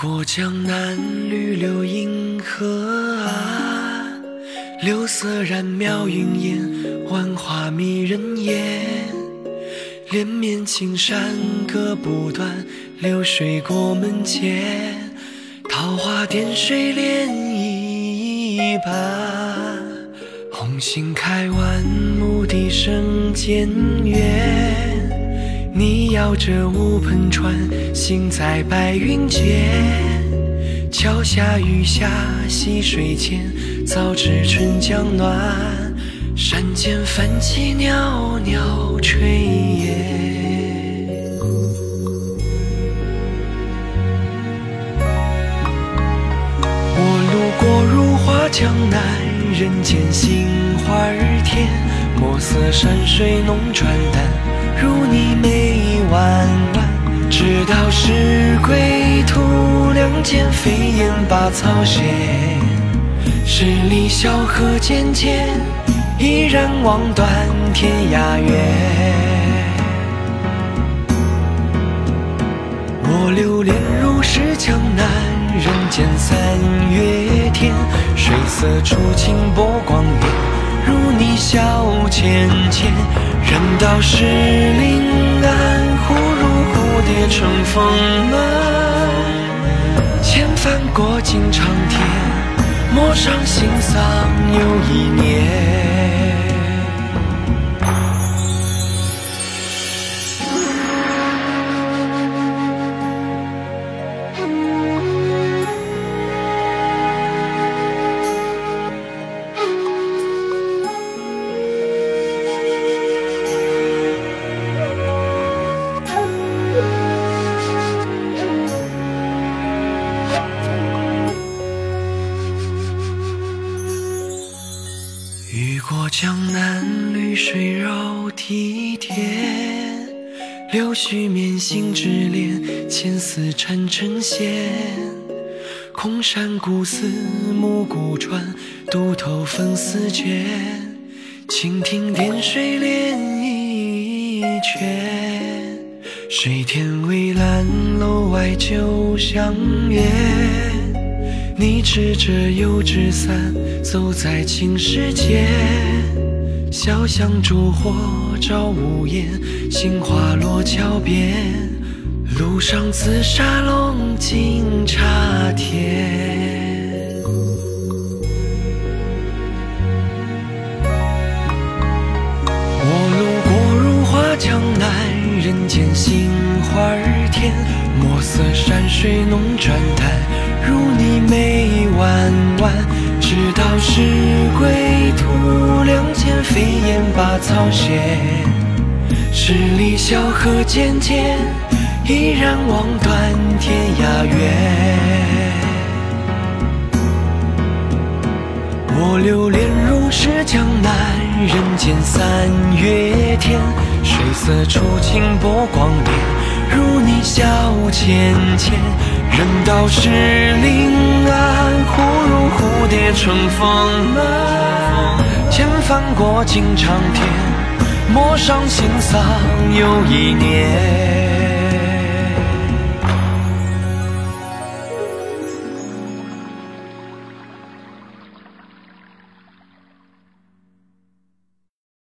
过江南，绿柳映河岸，柳色染描云烟，万花迷人眼。连绵青山隔不断，流水过门前，桃花点水涟漪般。红杏开完，牧笛声渐远。你摇着乌篷船，行在白云间。桥下雨下溪水间，早知春江暖，山间泛起袅袅炊烟。我路过如画江南，人间杏花天，墨色山水浓转淡。是归途，两肩飞燕把草衔。十里小河渐渐，依然望断天涯远。我流连如是江南，人间三月天，水色初晴波光远，如你笑浅浅。人道是临安，蝶乘风满。千帆过尽长天，陌上新桑又一年。江南，绿水绕堤田，柳絮绵心之恋，牵丝缠成线。空山古寺，暮鼓传，渡头风丝卷。蜻蜓点水涟漪圈，水天微澜，楼外酒香远。你持着油纸伞，走在青石街，小巷烛火照屋檐，杏花落桥边，路上紫砂龙井茶甜。我路过如画江南，人间杏花儿甜，墨色山水浓转淡。如你眉弯弯，直到是归途，两肩飞燕把草衔。十里小河渐渐，依然望断天涯远。我流连如是江南，人间三月天，水色初晴波光脸，如你笑浅浅。人道是临安，忽如蝴蝶春风满。千帆过尽长天，陌上新桑又一年。